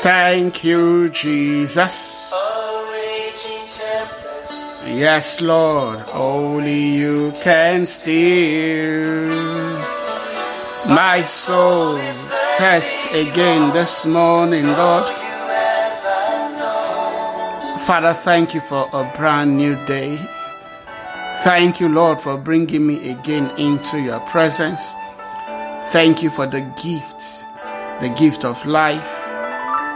Thank you, Jesus. Yes, Lord, only you can steal my soul. Test again this morning, Lord. Father, thank you for a brand new day. Thank you, Lord, for bringing me again into your presence. Thank you for the gift, the gift of life,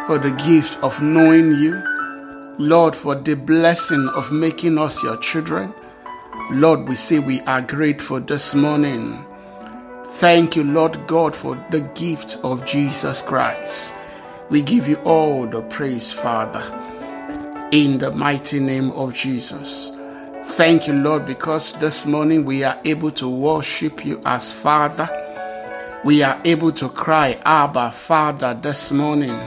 for the gift of knowing you. Lord, for the blessing of making us your children. Lord, we say we are grateful this morning. Thank you, Lord God, for the gift of Jesus Christ. We give you all the praise, Father, in the mighty name of Jesus. Thank you, Lord, because this morning we are able to worship you as Father. We are able to cry, Abba, Father, this morning.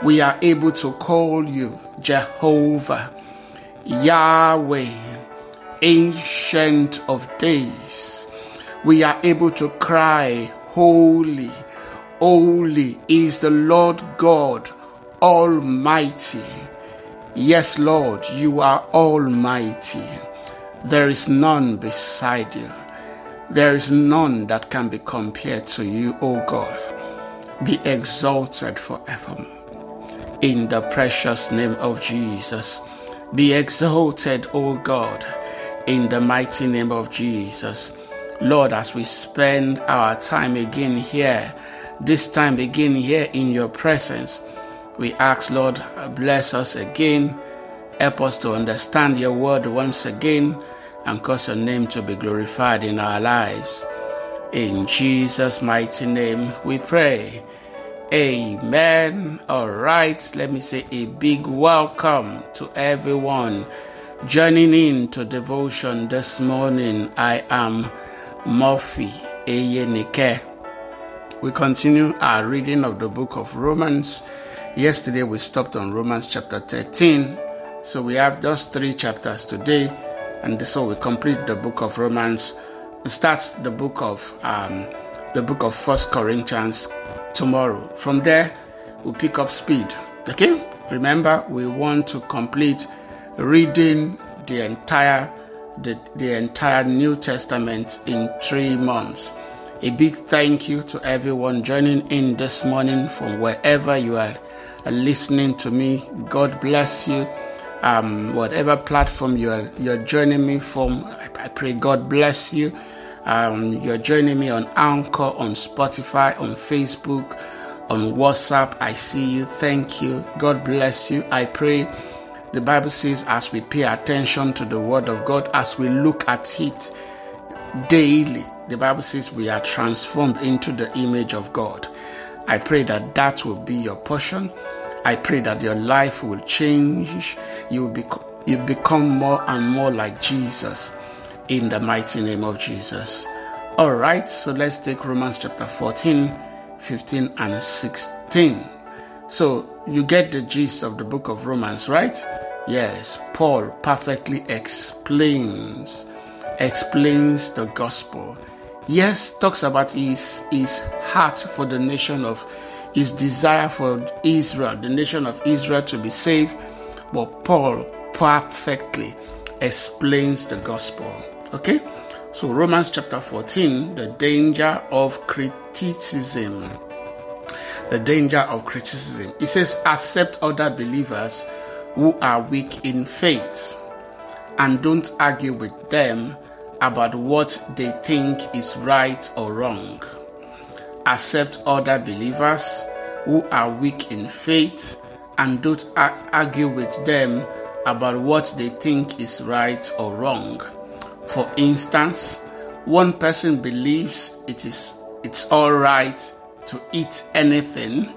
We are able to call you Jehovah, Yahweh, Ancient of Days. We are able to cry, Holy, Holy is the Lord God Almighty. Yes, Lord, you are Almighty. There is none beside you. There is none that can be compared to you, O God. Be exalted forevermore in the precious name of Jesus. Be exalted, O God, in the mighty name of Jesus. Lord, as we spend our time again here, this time again here in your presence, we ask, Lord, bless us again. Help us to understand your word once again and cause your name to be glorified in our lives. In Jesus' mighty name we pray. Amen. All right, let me say a big welcome to everyone joining in to devotion this morning. I am Murphy Eyenike. We continue our reading of the book of Romans. Yesterday we stopped on Romans chapter 13, so we have just three chapters today, and so we complete the book of Romans. Start the book of um, the book of First Corinthians tomorrow. From there, we'll pick up speed. Okay? Remember, we want to complete reading the entire the, the entire New Testament in three months. A big thank you to everyone joining in this morning from wherever you are listening to me. God bless you. Um, whatever platform you are you're joining me from, I, I pray God bless you. Um, you're joining me on Anchor, on Spotify, on Facebook, on WhatsApp. I see you. Thank you. God bless you. I pray. The Bible says, as we pay attention to the Word of God, as we look at it daily, the Bible says we are transformed into the image of God. I pray that that will be your portion. I pray that your life will change. You will you become more and more like Jesus in the mighty name of Jesus. All right, so let's take Romans chapter 14, 15, and 16. So you get the gist of the book of Romans, right? Yes, Paul perfectly explains explains the gospel. Yes, talks about his his heart for the nation of his desire for Israel, the nation of Israel to be saved, but Paul perfectly explains the gospel. Okay? So, Romans chapter 14, the danger of criticism. The danger of criticism. It says, accept other believers who are weak in faith and don't argue with them about what they think is right or wrong. Accept other believers who are weak in faith and don't argue with them about what they think is right or wrong. For instance, one person believes it is it's all right to eat anything,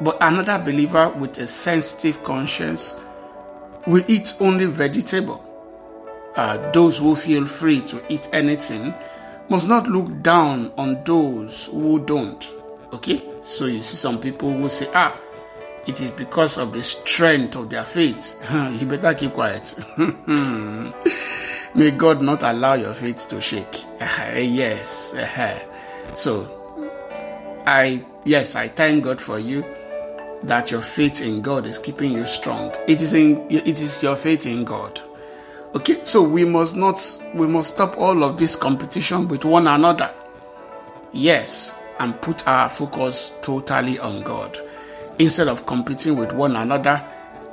but another believer with a sensitive conscience will eat only vegetable. Uh, those who feel free to eat anything must not look down on those who don't. Okay? So you see some people who say, ah, it is because of the strength of their faith. you better keep quiet. May God not allow your faith to shake. yes. So, I, yes, I thank God for you. that your faith in God is keeping you strong. It is in it is your faith in God. Okay, so we must not we must stop all of this competition with one another. Yes, and put our focus totally on God. Instead of competing with one another,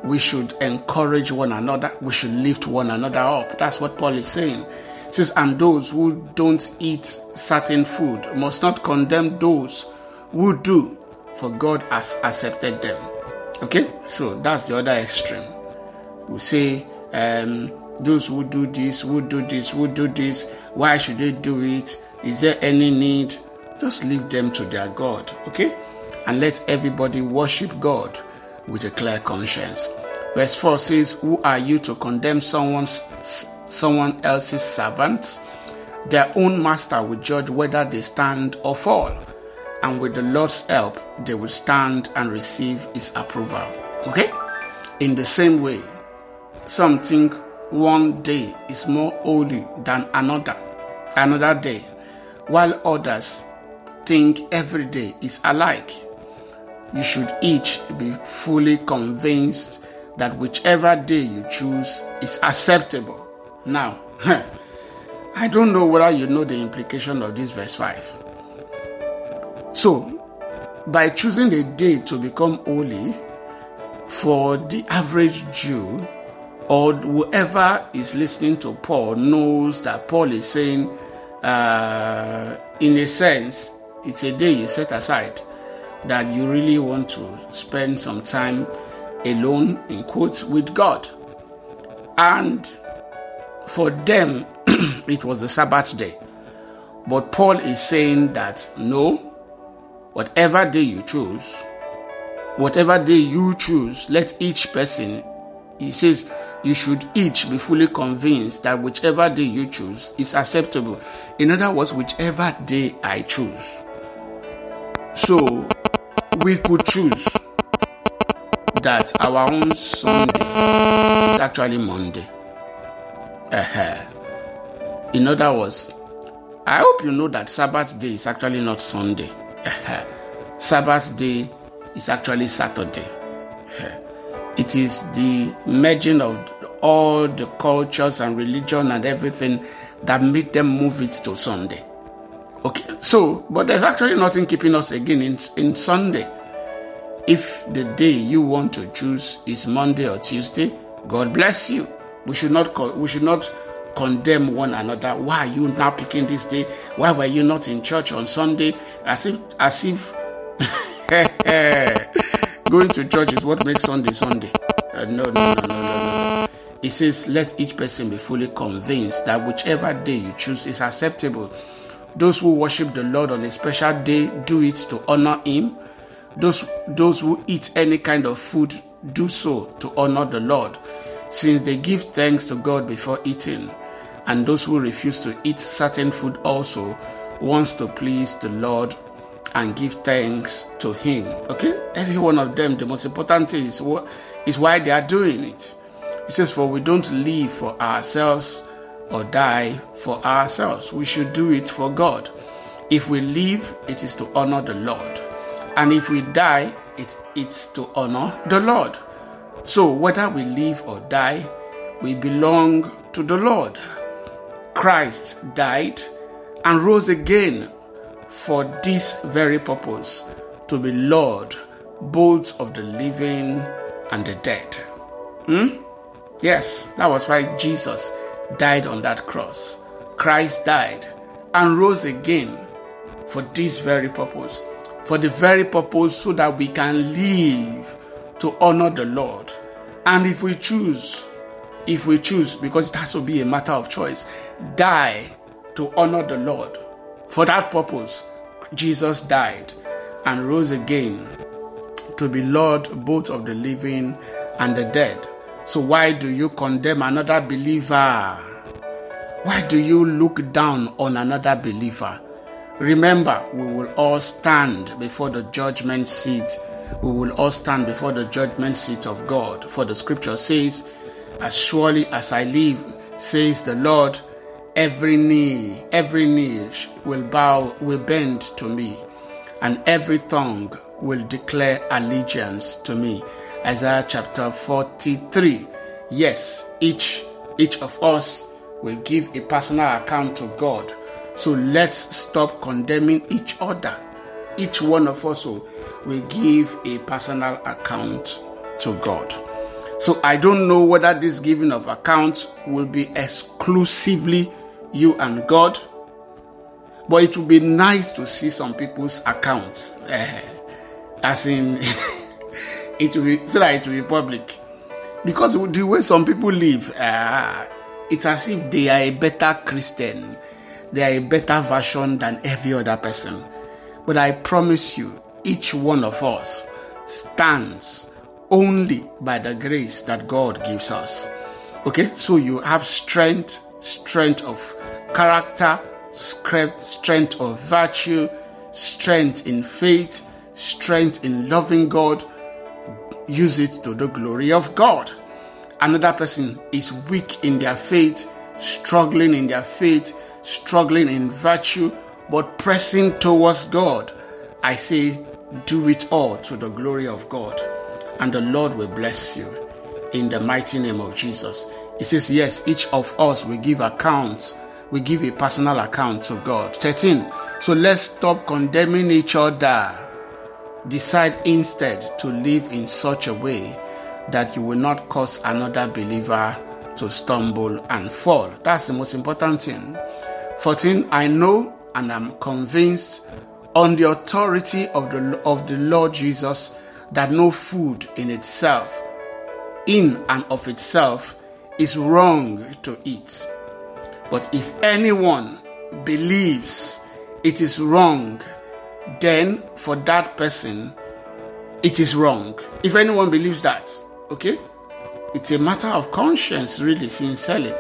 we should encourage one another. We should lift one another up. That's what Paul is saying. Says, and those who don't eat certain food must not condemn those who do, for God has accepted them. Okay, so that's the other extreme. We say, um, those who do this, who do this, who do this, why should they do it? Is there any need? Just leave them to their God, okay? And let everybody worship God with a clear conscience. Verse 4 says, Who are you to condemn someone's someone else's servants? Their own master will judge whether they stand or fall, and with the Lord's help, they will stand and receive his approval. Okay? In the same way, some think one day is more holy than another, another day, while others think every day is alike. You should each be fully convinced that whichever day you choose is acceptable. Now, I don't know whether you know the implication of this verse 5. So, by choosing a day to become holy, for the average Jew or whoever is listening to Paul knows that Paul is saying, uh, in a sense, it's a day you set aside that you really want to spend some time alone, in quotes, with God. And for them, it was the Sabbath day. But Paul is saying that no, whatever day you choose, whatever day you choose, let each person, he says, you should each be fully convinced that whichever day you choose is acceptable. In other words, whichever day I choose. So we could choose that our own Sunday is actually Monday. Uh-huh. In other words, I hope you know that Sabbath day is actually not Sunday. Uh-huh. Sabbath day is actually Saturday. Uh-huh. It is the merging of all the cultures and religion and everything that made them move it to Sunday. Okay, so, but there's actually nothing keeping us again in, in Sunday. If the day you want to choose is Monday or Tuesday, God bless you. We should not we should not condemn one another. Why are you now picking this day? Why were you not in church on Sunday? As if as if going to church is what makes Sunday Sunday. Uh, no, no, no, no, no, no. It says, let each person be fully convinced that whichever day you choose is acceptable those who worship the Lord on a special day do it to honor Him. Those, those who eat any kind of food do so to honor the Lord, since they give thanks to God before eating. And those who refuse to eat certain food also wants to please the Lord and give thanks to Him. Okay? Every one of them, the most important thing is, what, is why they are doing it. It says, For we don't live for ourselves or die for ourselves. We should do it for God. If we live, it is to honor the Lord. And if we die, it, it's to honor the Lord. So whether we live or die, we belong to the Lord. Christ died and rose again for this very purpose to be Lord both of the living and the dead. Hmm? Yes, that was why Jesus died on that cross. Christ died and rose again for this very purpose. For the very purpose so that we can live to honor the Lord. And if we choose, if we choose, because it has to be a matter of choice, die to honor the Lord. For that purpose, Jesus died and rose again to be Lord both of the living and the dead. So why do you condemn another believer? Why do you look down on another believer? Remember, we will all stand before the judgment seat. We will all stand before the judgment seat of God. For the scripture says, As surely as I live, says the Lord, every knee, every knee will bow, will bend to me, and every tongue will declare allegiance to me. Isaiah chapter 43. Yes, each each of us will give a personal account to God. So let's stop condemning each other. Each one of us will, give a personal account to God. So I don't know whether this giving of account will be exclusively you and God, but it would be nice to see some people's accounts. Uh, as in, it will be so that it will be public. Because the way some people live, uh, it's as if they are a better Christian, they are a better version than every other person. But I promise you, each one of us stands only by the grace that God gives us. Okay, so you have strength, strength of character, strength of virtue, strength in faith, strength in loving God. Use it to the glory of God. Another person is weak in their faith, struggling in their faith, struggling in virtue, but pressing towards God. I say, do it all to the glory of God and the Lord will bless you in the mighty name of Jesus. He says, Yes, each of us will give accounts, we give a personal account to God. 13. So let's stop condemning each other. Decide instead to live in such a way that you will not cause another believer to stumble and fall. That's the most important thing. 14. I know and I'm convinced on the authority of the, of the Lord Jesus that no food in itself, in and of itself, is wrong to eat. But if anyone believes it is wrong, then for that person, it is wrong. If anyone believes that, okay? It's a matter of conscience, really, sincerely.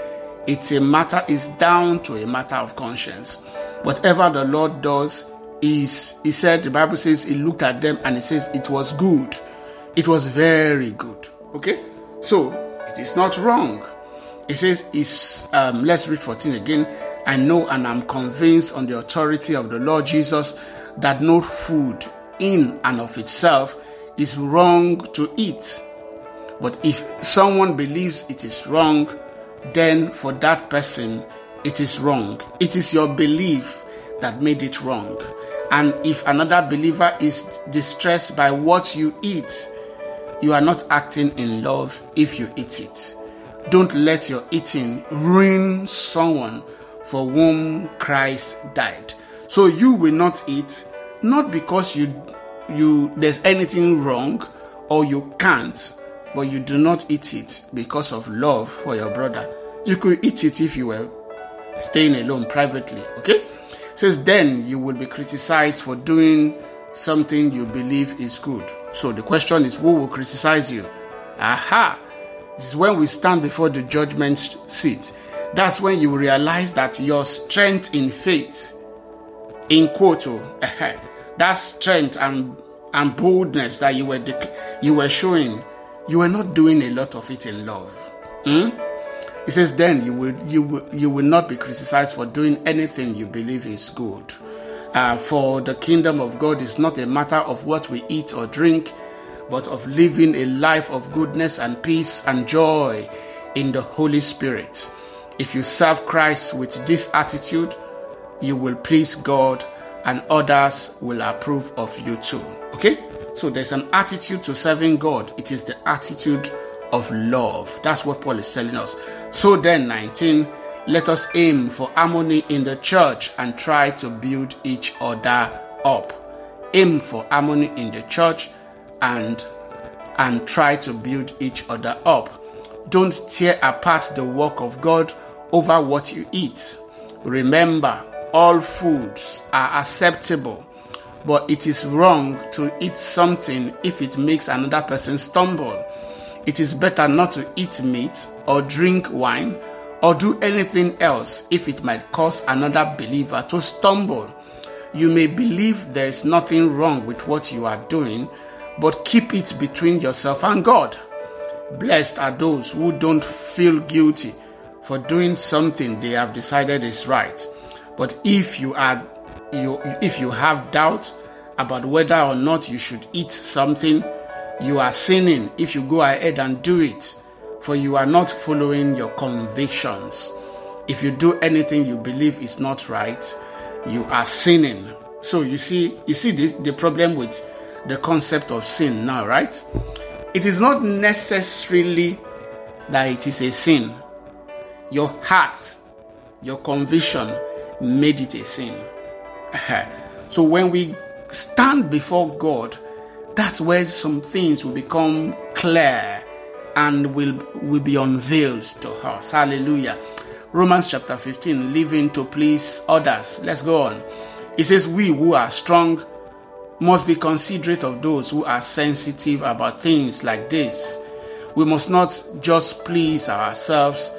It's a matter, it's down to a matter of conscience. Whatever the Lord does is he said the bible says he looked at them and he says it was good it was very good okay so it is not wrong it says is um, let's read 14 again i know and i'm convinced on the authority of the lord jesus that no food in and of itself is wrong to eat but if someone believes it is wrong then for that person it is wrong it is your belief that made it wrong and if another believer is distressed by what you eat, you are not acting in love if you eat it. Don't let your eating ruin someone for whom Christ died. So you will not eat, not because you you there's anything wrong or you can't, but you do not eat it because of love for your brother. You could eat it if you were staying alone privately, okay? says then you will be criticized for doing something you believe is good. So the question is who will criticize you? Aha! This is when we stand before the judgment seat. That's when you realize that your strength in faith, in quote, oh, that strength and and boldness that you were you were showing, you were not doing a lot of it in love. Hmm? He says, then you will, you will, you will not be criticized for doing anything you believe is good. Uh, for the kingdom of God is not a matter of what we eat or drink, but of living a life of goodness and peace and joy in the Holy Spirit. If you serve Christ with this attitude, you will please God and others will approve of you too. Okay? So there's an attitude to serving God, it is the attitude of love. That's what Paul is telling us. So then, 19, let us aim for harmony in the church and try to build each other up. Aim for harmony in the church and and try to build each other up. Don't tear apart the work of God over what you eat. Remember, all foods are acceptable, but it is wrong to eat something if it makes another person stumble. It is better not to eat meat or drink wine or do anything else if it might cause another believer to stumble. You may believe there is nothing wrong with what you are doing, but keep it between yourself and God. Blessed are those who don't feel guilty for doing something they have decided is right. But if you are you if you have doubt about whether or not you should eat something, you are sinning if you go ahead and do it, for you are not following your convictions. If you do anything you believe is not right, you are sinning. So you see, you see the, the problem with the concept of sin now, right? It is not necessarily that it is a sin. Your heart, your conviction made it a sin. so when we stand before God, that's where some things will become clear and will, will be unveiled to us. Hallelujah. Romans chapter 15, living to please others. Let's go on. It says, We who are strong must be considerate of those who are sensitive about things like this. We must not just please ourselves,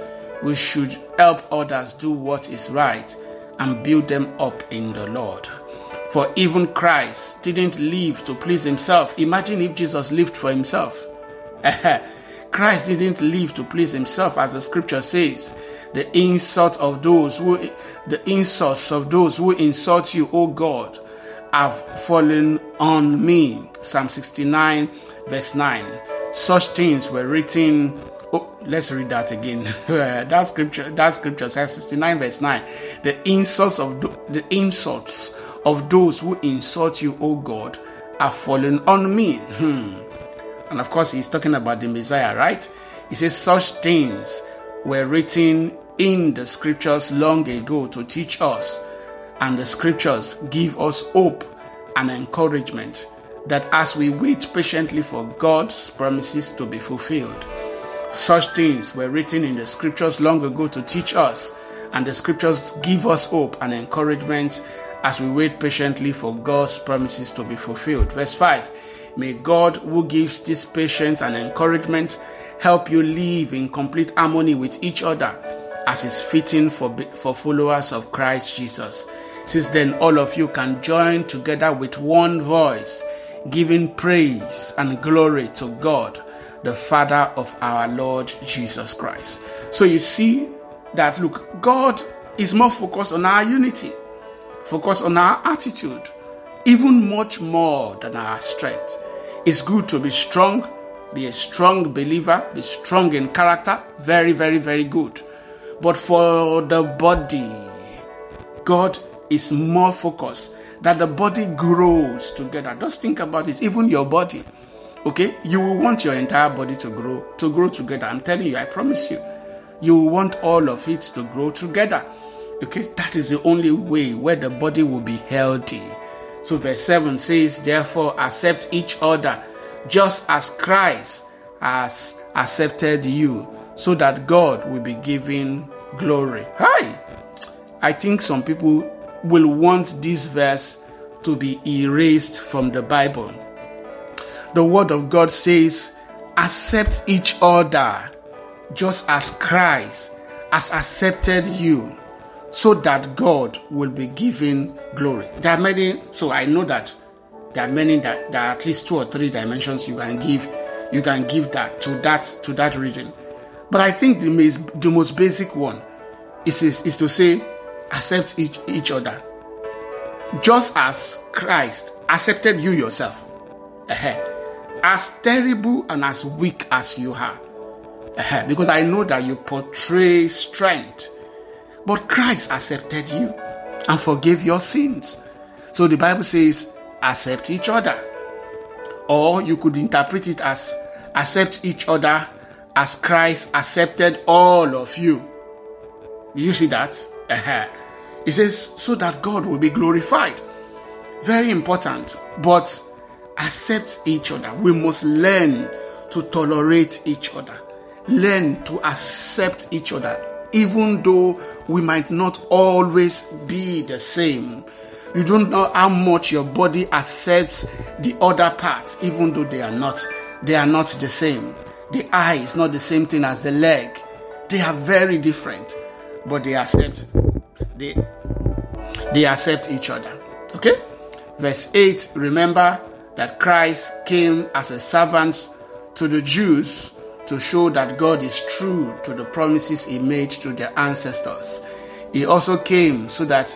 we should help others do what is right and build them up in the Lord. For even Christ didn't live to please himself. Imagine if Jesus lived for himself. Christ didn't live to please himself, as the scripture says. The insult of those who, the insults of those who insult you, O God, have fallen on me. Psalm 69, verse 9. Such things were written. Let's read that again. that scripture, that scripture says 69, verse 9. The insults of the insults of those who insult you, O God, are fallen on me. Hmm. And of course, he's talking about the Messiah, right? He says, Such things were written in the scriptures long ago to teach us, and the scriptures give us hope and encouragement that as we wait patiently for God's promises to be fulfilled, such things were written in the scriptures long ago to teach us, and the scriptures give us hope and encouragement as we wait patiently for God's promises to be fulfilled. Verse 5 May God, who gives this patience and encouragement, help you live in complete harmony with each other as is fitting for, for followers of Christ Jesus. Since then, all of you can join together with one voice, giving praise and glory to God, the Father of our Lord Jesus Christ. So you see that, look, God is more focused on our unity focus on our attitude, even much more than our strength. It's good to be strong, be a strong believer, be strong in character. Very, very, very good. But for the body, God is more focused that the body grows together. Just think about it, even your body. Okay, you will want your entire body to grow, to grow together. I'm telling you, I promise you. You will want all of it to grow together. Okay, that is the only way where the body will be healthy. So, verse 7 says, Therefore, accept each other just as Christ has accepted you, so that God will be given glory. Hi! I think some people will want this verse to be erased from the Bible. The Word of God says, Accept each other just as Christ has accepted you so that God will be given glory. There are many, so I know that there are many that there are at least two or three dimensions you can give, you can give that to that to that region. But I think the most, the most basic one is, is, is to say, accept each, each other. Just as Christ accepted you yourself. As terrible and as weak as you are. Because I know that you portray strength but Christ accepted you and forgave your sins. So the Bible says, accept each other. Or you could interpret it as accept each other as Christ accepted all of you. You see that? Uh-huh. It says, so that God will be glorified. Very important. But accept each other. We must learn to tolerate each other, learn to accept each other even though we might not always be the same. You don't know how much your body accepts the other parts, even though they are not. They are not the same. The eye is not the same thing as the leg. They are very different, but they accept. They they accept each other. Okay. Verse 8 Remember that Christ came as a servant to the Jews to show that God is true to the promises he made to their ancestors. He also came so that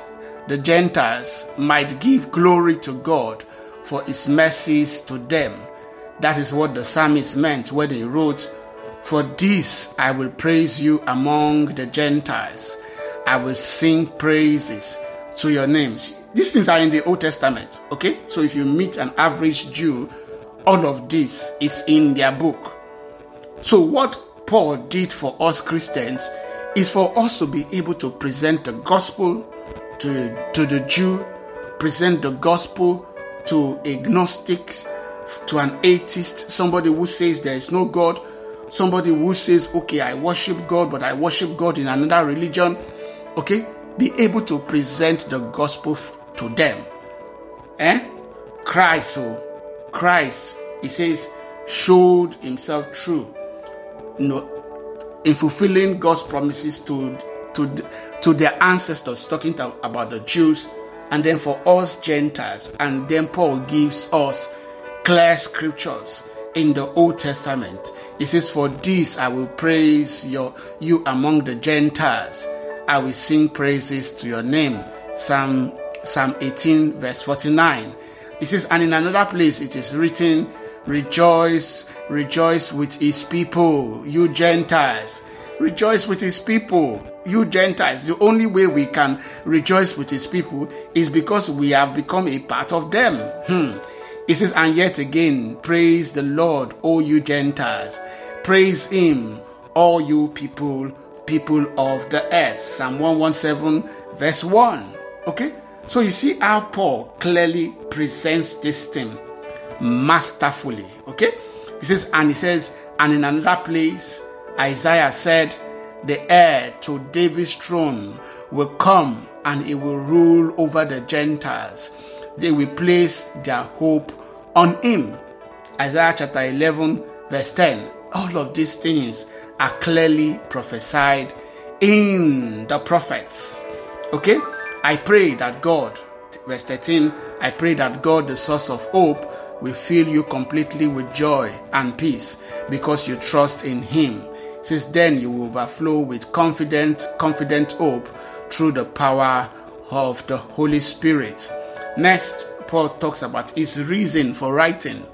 the Gentiles might give glory to God for his mercies to them. That is what the psalmist meant when he wrote, For this I will praise you among the Gentiles. I will sing praises to your names. These things are in the Old Testament, okay? So if you meet an average Jew, all of this is in their book. So what Paul did for us Christians is for us to be able to present the gospel to, to the Jew, present the gospel to agnostic, to an atheist, somebody who says there is no God, somebody who says, okay, I worship God, but I worship God in another religion. Okay? Be able to present the gospel to them. Eh? Christ, oh, Christ, he says, showed himself true. You know, in fulfilling God's promises to to to their ancestors, talking to, about the Jews, and then for us Gentiles. And then Paul gives us clear scriptures in the Old Testament. He says, For this I will praise your, you among the Gentiles. I will sing praises to your name. Psalm, Psalm 18, verse 49. He says, And in another place it is written, Rejoice, rejoice with his people, you Gentiles. Rejoice with his people you Gentiles, the only way we can rejoice with his people is because we have become a part of them. Hmm. It says, and yet again, praise the Lord, all you Gentiles. Praise him, all you people, people of the earth. Psalm 117, verse 1. Okay? So you see how Paul clearly presents this thing masterfully. Okay? He says, and he says, and in another place, Isaiah said, the heir to David's throne will come and he will rule over the Gentiles. They will place their hope on him. Isaiah chapter 11, verse 10. All of these things are clearly prophesied in the prophets. Okay? I pray that God, verse 13, I pray that God, the source of hope, will fill you completely with joy and peace because you trust in Him since then you will overflow with confident, confident hope through the power of the Holy Spirit. Next, Paul talks about his reason for writing.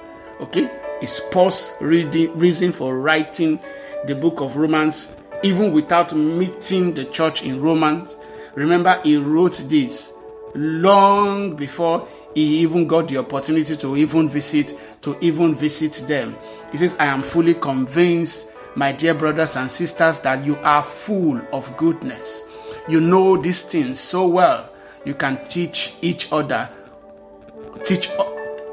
Okay? His Paul's reason for writing the book of Romans, even without meeting the church in Romans. Remember, he wrote this long before he even got the opportunity to even visit to even visit them. He says, I am fully convinced my dear brothers and sisters, that you are full of goodness. You know these things so well. You can teach each other, teach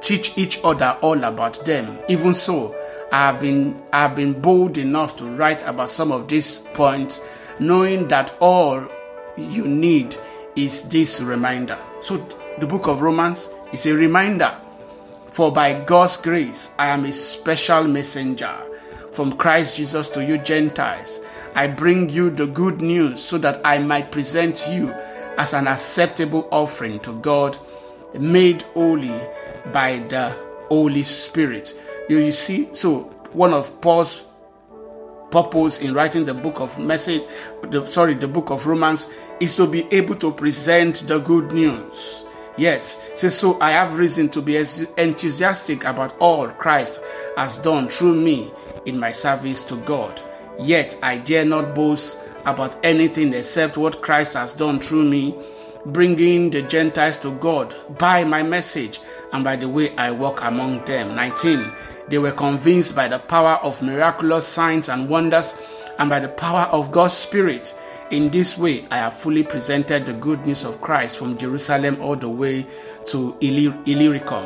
teach each other all about them. Even so, I have been I have been bold enough to write about some of these points, knowing that all you need is this reminder. So the book of Romans is a reminder. For by God's grace I am a special messenger from Christ Jesus to you Gentiles. I bring you the good news so that I might present you as an acceptable offering to God, made holy by the Holy Spirit. You, you see, so one of Paul's purpose in writing the book of message, the, sorry, the book of Romans, is to be able to present the good news. Yes, says so I have reason to be enthusiastic about all Christ has done through me in my service to God. Yet I dare not boast about anything except what Christ has done through me, bringing the Gentiles to God by my message and by the way I walk among them. 19. They were convinced by the power of miraculous signs and wonders and by the power of God's Spirit. In this way, I have fully presented the good news of Christ from Jerusalem all the way to Illyricum.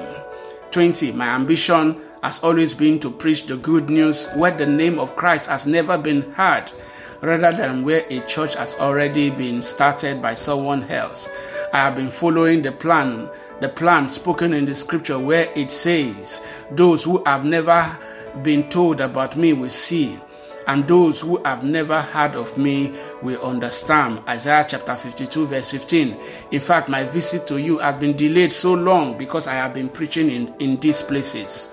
20. My ambition has always been to preach the good news where the name of Christ has never been heard, rather than where a church has already been started by someone else. I have been following the plan, the plan spoken in the scripture where it says, Those who have never been told about me will see, and those who have never heard of me will understand. Isaiah chapter 52, verse 15. In fact, my visit to you has been delayed so long because I have been preaching in, in these places.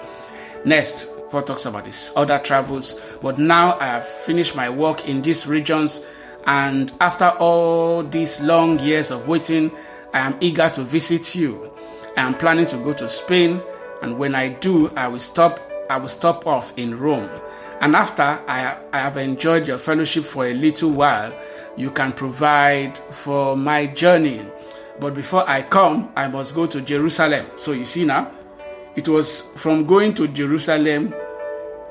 Next, Paul talks about his other travels. But now I have finished my work in these regions, and after all these long years of waiting, I am eager to visit you. I am planning to go to Spain, and when I do, I will stop. I will stop off in Rome. And after I, I have enjoyed your fellowship for a little while, you can provide for my journey. But before I come, I must go to Jerusalem. So you see now, it was from going to Jerusalem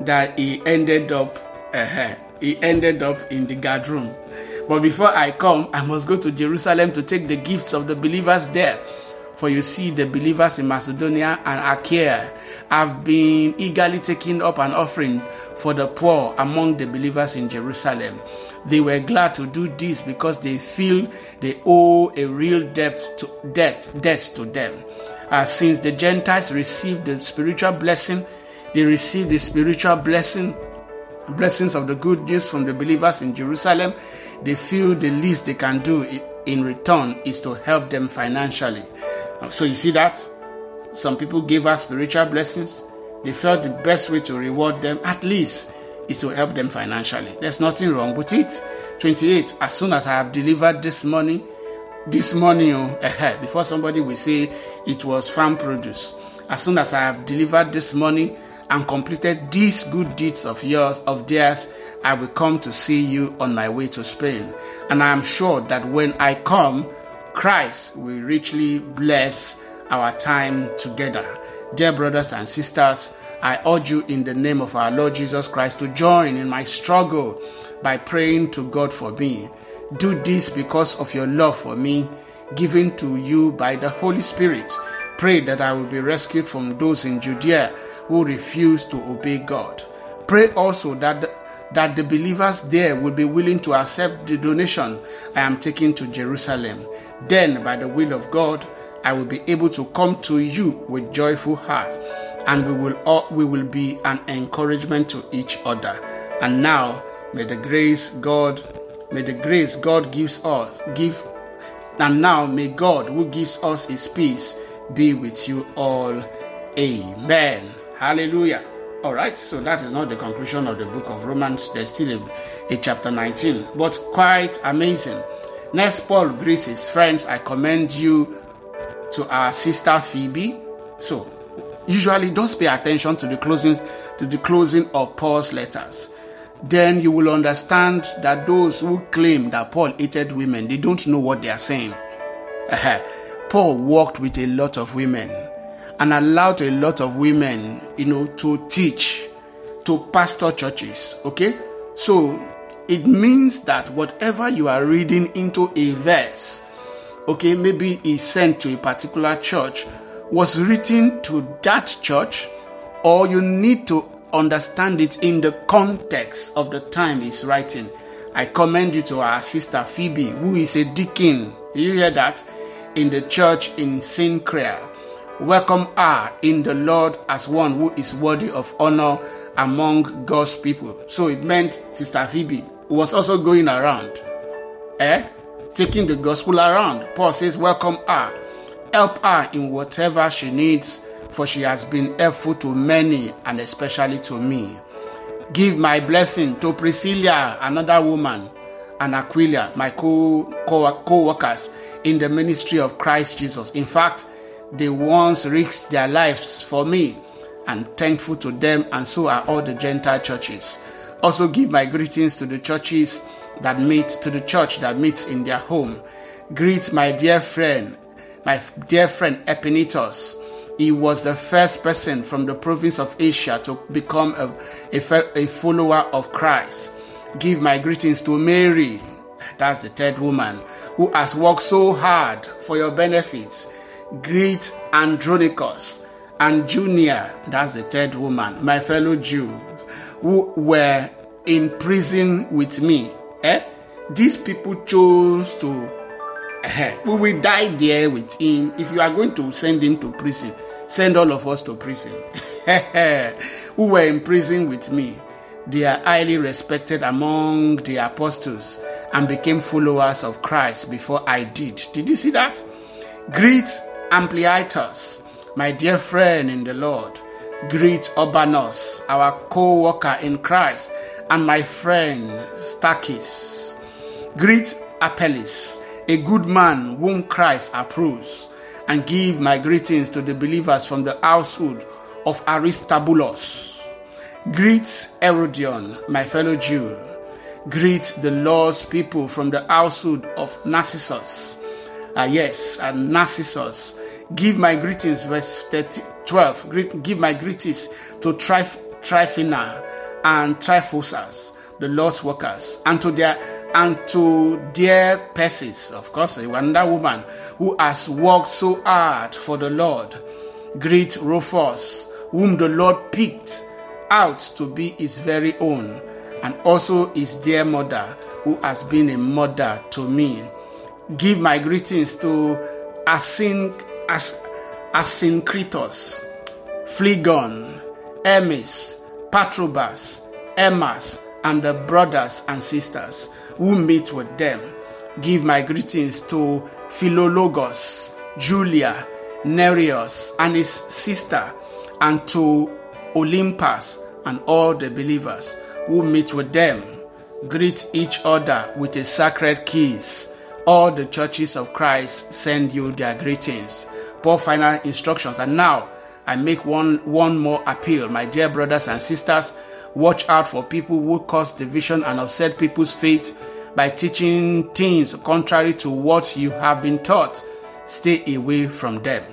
that he ended up. Uh, he ended up in the guard room. But before I come, I must go to Jerusalem to take the gifts of the believers there. For you see, the believers in Macedonia and Achaia have been eagerly taking up an offering for the poor among the believers in Jerusalem. They were glad to do this because they feel they owe a real debt to debt, debt to them. Uh, since the Gentiles received the spiritual blessing, they received the spiritual blessing, blessings of the good news from the believers in Jerusalem. They feel the least they can do in return is to help them financially. So you see that? Some people gave us spiritual blessings. They felt the best way to reward them, at least, is to help them financially. There's nothing wrong with it. 28. As soon as I have delivered this money, this money oh, ahead, before somebody will say it was farm produce. As soon as I have delivered this money and completed these good deeds of yours, of theirs, I will come to see you on my way to Spain. And I am sure that when I come, Christ will richly bless our time together. Dear brothers and sisters, I urge you in the name of our Lord Jesus Christ to join in my struggle by praying to God for me. Do this because of your love for me, given to you by the Holy Spirit. Pray that I will be rescued from those in Judea who refuse to obey God. Pray also that the, that the believers there will be willing to accept the donation I am taking to Jerusalem. Then, by the will of God, I will be able to come to you with joyful heart, and we will all, we will be an encouragement to each other. And now, may the grace God, may the grace God gives us give, and now may God who gives us His peace be with you all. Amen. Hallelujah. All right, so that is not the conclusion of the book of Romans. There's still a, a chapter 19, but quite amazing. Next, Paul greets his friends. I commend you to our sister Phoebe. So, usually, just pay attention to the closing to the closing of Paul's letters. Then you will understand that those who claim that Paul hated women, they don't know what they are saying. Paul worked with a lot of women and allowed a lot of women, you know, to teach, to pastor churches. Okay? So it means that whatever you are reading into a verse, okay, maybe is sent to a particular church, was written to that church, or you need to understand it in the context of the time he's writing. I commend you to our sister Phoebe, who is a deacon. You hear that? In the church in Cenchrea. Welcome her in the Lord as one who is worthy of honor among God's people. So it meant Sister Phoebe was also going around, eh? Taking the gospel around. Paul says, Welcome her. Help her in whatever she needs, for she has been helpful to many and especially to me. Give my blessing to Priscilla, another woman, and Aquila, my co workers in the ministry of Christ Jesus. In fact, they once risked their lives for me, and thankful to them, and so are all the Gentile churches. Also give my greetings to the churches that meet, to the church that meets in their home. Greet my dear friend, my dear friend Epaenetus. He was the first person from the province of Asia to become a, a, a follower of Christ. Give my greetings to Mary, that's the third woman, who has worked so hard for your benefits. Greet Andronicus and Junia, that's the third woman, my fellow Jews who were in prison with me. Eh? These people chose to. We will die there with him. If you are going to send him to prison, send all of us to prison. who were in prison with me. They are highly respected among the apostles and became followers of Christ before I did. Did you see that? Greet Ampliatus, my dear friend in the Lord. Greet Urbanus, our co worker in Christ, and my friend Stachys. Greet Apelles, a good man whom Christ approves, and give my greetings to the believers from the household of Aristobulus. Greet Herodion, my fellow Jew. Greet the Lord's people from the household of Narcissus. Ah, yes, and Narcissus. Give my greetings, verse 30, 12. Greet, give my greetings to Tryphena and Tryphosas, the Lord's workers, and to their and to dear Persis, of course, a wonder woman who has worked so hard for the Lord. Greet Rufus, whom the Lord picked out to be his very own, and also his dear mother, who has been a mother to me. Give my greetings to Asin, As, Phlegon, Hermes, Patrobas, Hermas, and the brothers and sisters who meet with them. Give my greetings to Philologus, Julia, Nereus, and his sister, and to Olympas and all the believers who meet with them. Greet each other with a sacred kiss. All the churches of Christ send you their greetings. Paul final instructions. And now I make one, one more appeal, my dear brothers and sisters. Watch out for people who cause division and upset people's faith by teaching things contrary to what you have been taught. Stay away from them.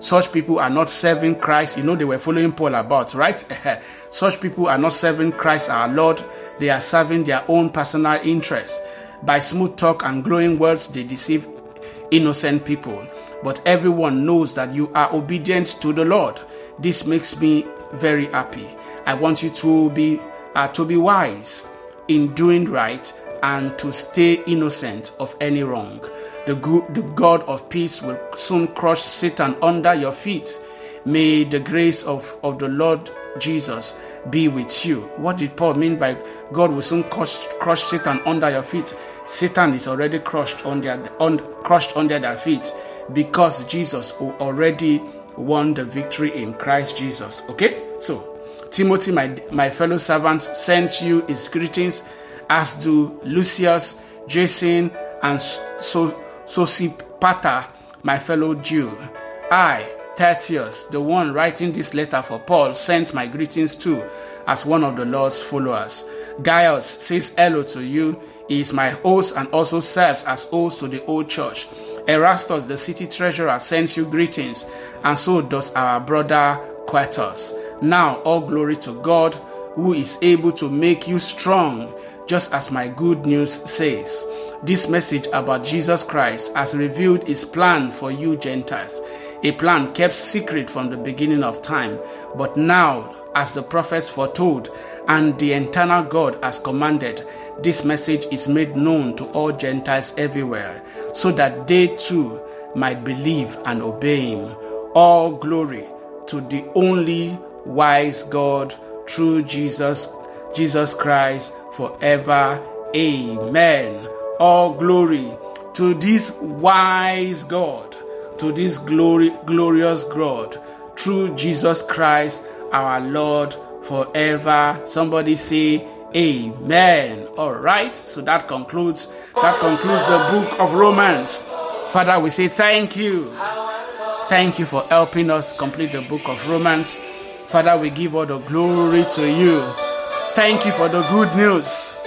Such people are not serving Christ. You know, they were following Paul about, right? Such people are not serving Christ our Lord. They are serving their own personal interests. By smooth talk and glowing words, they deceive innocent people. But everyone knows that you are obedient to the Lord. This makes me very happy. I want you to be uh, to be wise in doing right and to stay innocent of any wrong. The, good, the God of peace will soon crush Satan under your feet. May the grace of, of the Lord Jesus be with you. What did Paul mean by God will soon crush, crush Satan under your feet? Satan is already crushed under, on, crushed under their feet because Jesus already won the victory in Christ Jesus. Okay? So, Timothy, my, my fellow servant, sends you his greetings, as do Lucius, Jason, and so Sosipater, my fellow Jew. I, Tertius, the one writing this letter for Paul, sends my greetings too, as one of the Lord's followers. Gaius says hello to you. He is my host and also serves as host to the old church. Erastus, the city treasurer, sends you greetings, and so does our brother Quartus. Now, all glory to God, who is able to make you strong, just as my good news says. This message about Jesus Christ has revealed his plan for you Gentiles, a plan kept secret from the beginning of time, but now, as the prophets foretold and the eternal God has commanded, this message is made known to all Gentiles everywhere, so that they too might believe and obey him. All glory to the only wise God through Jesus Jesus Christ forever. Amen all glory to this wise God, to this glory, glorious God, through Jesus Christ our Lord forever. Somebody say Amen. All right. So that concludes that concludes the book of Romans. Father, we say thank you. Thank you for helping us complete the book of Romans. Father, we give all the glory to you. Thank you for the good news.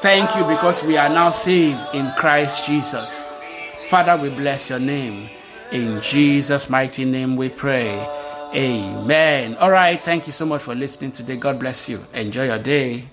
Thank you because we are now saved in Christ Jesus. Father, we bless your name. In Jesus' mighty name we pray. Amen. All right. Thank you so much for listening today. God bless you. Enjoy your day.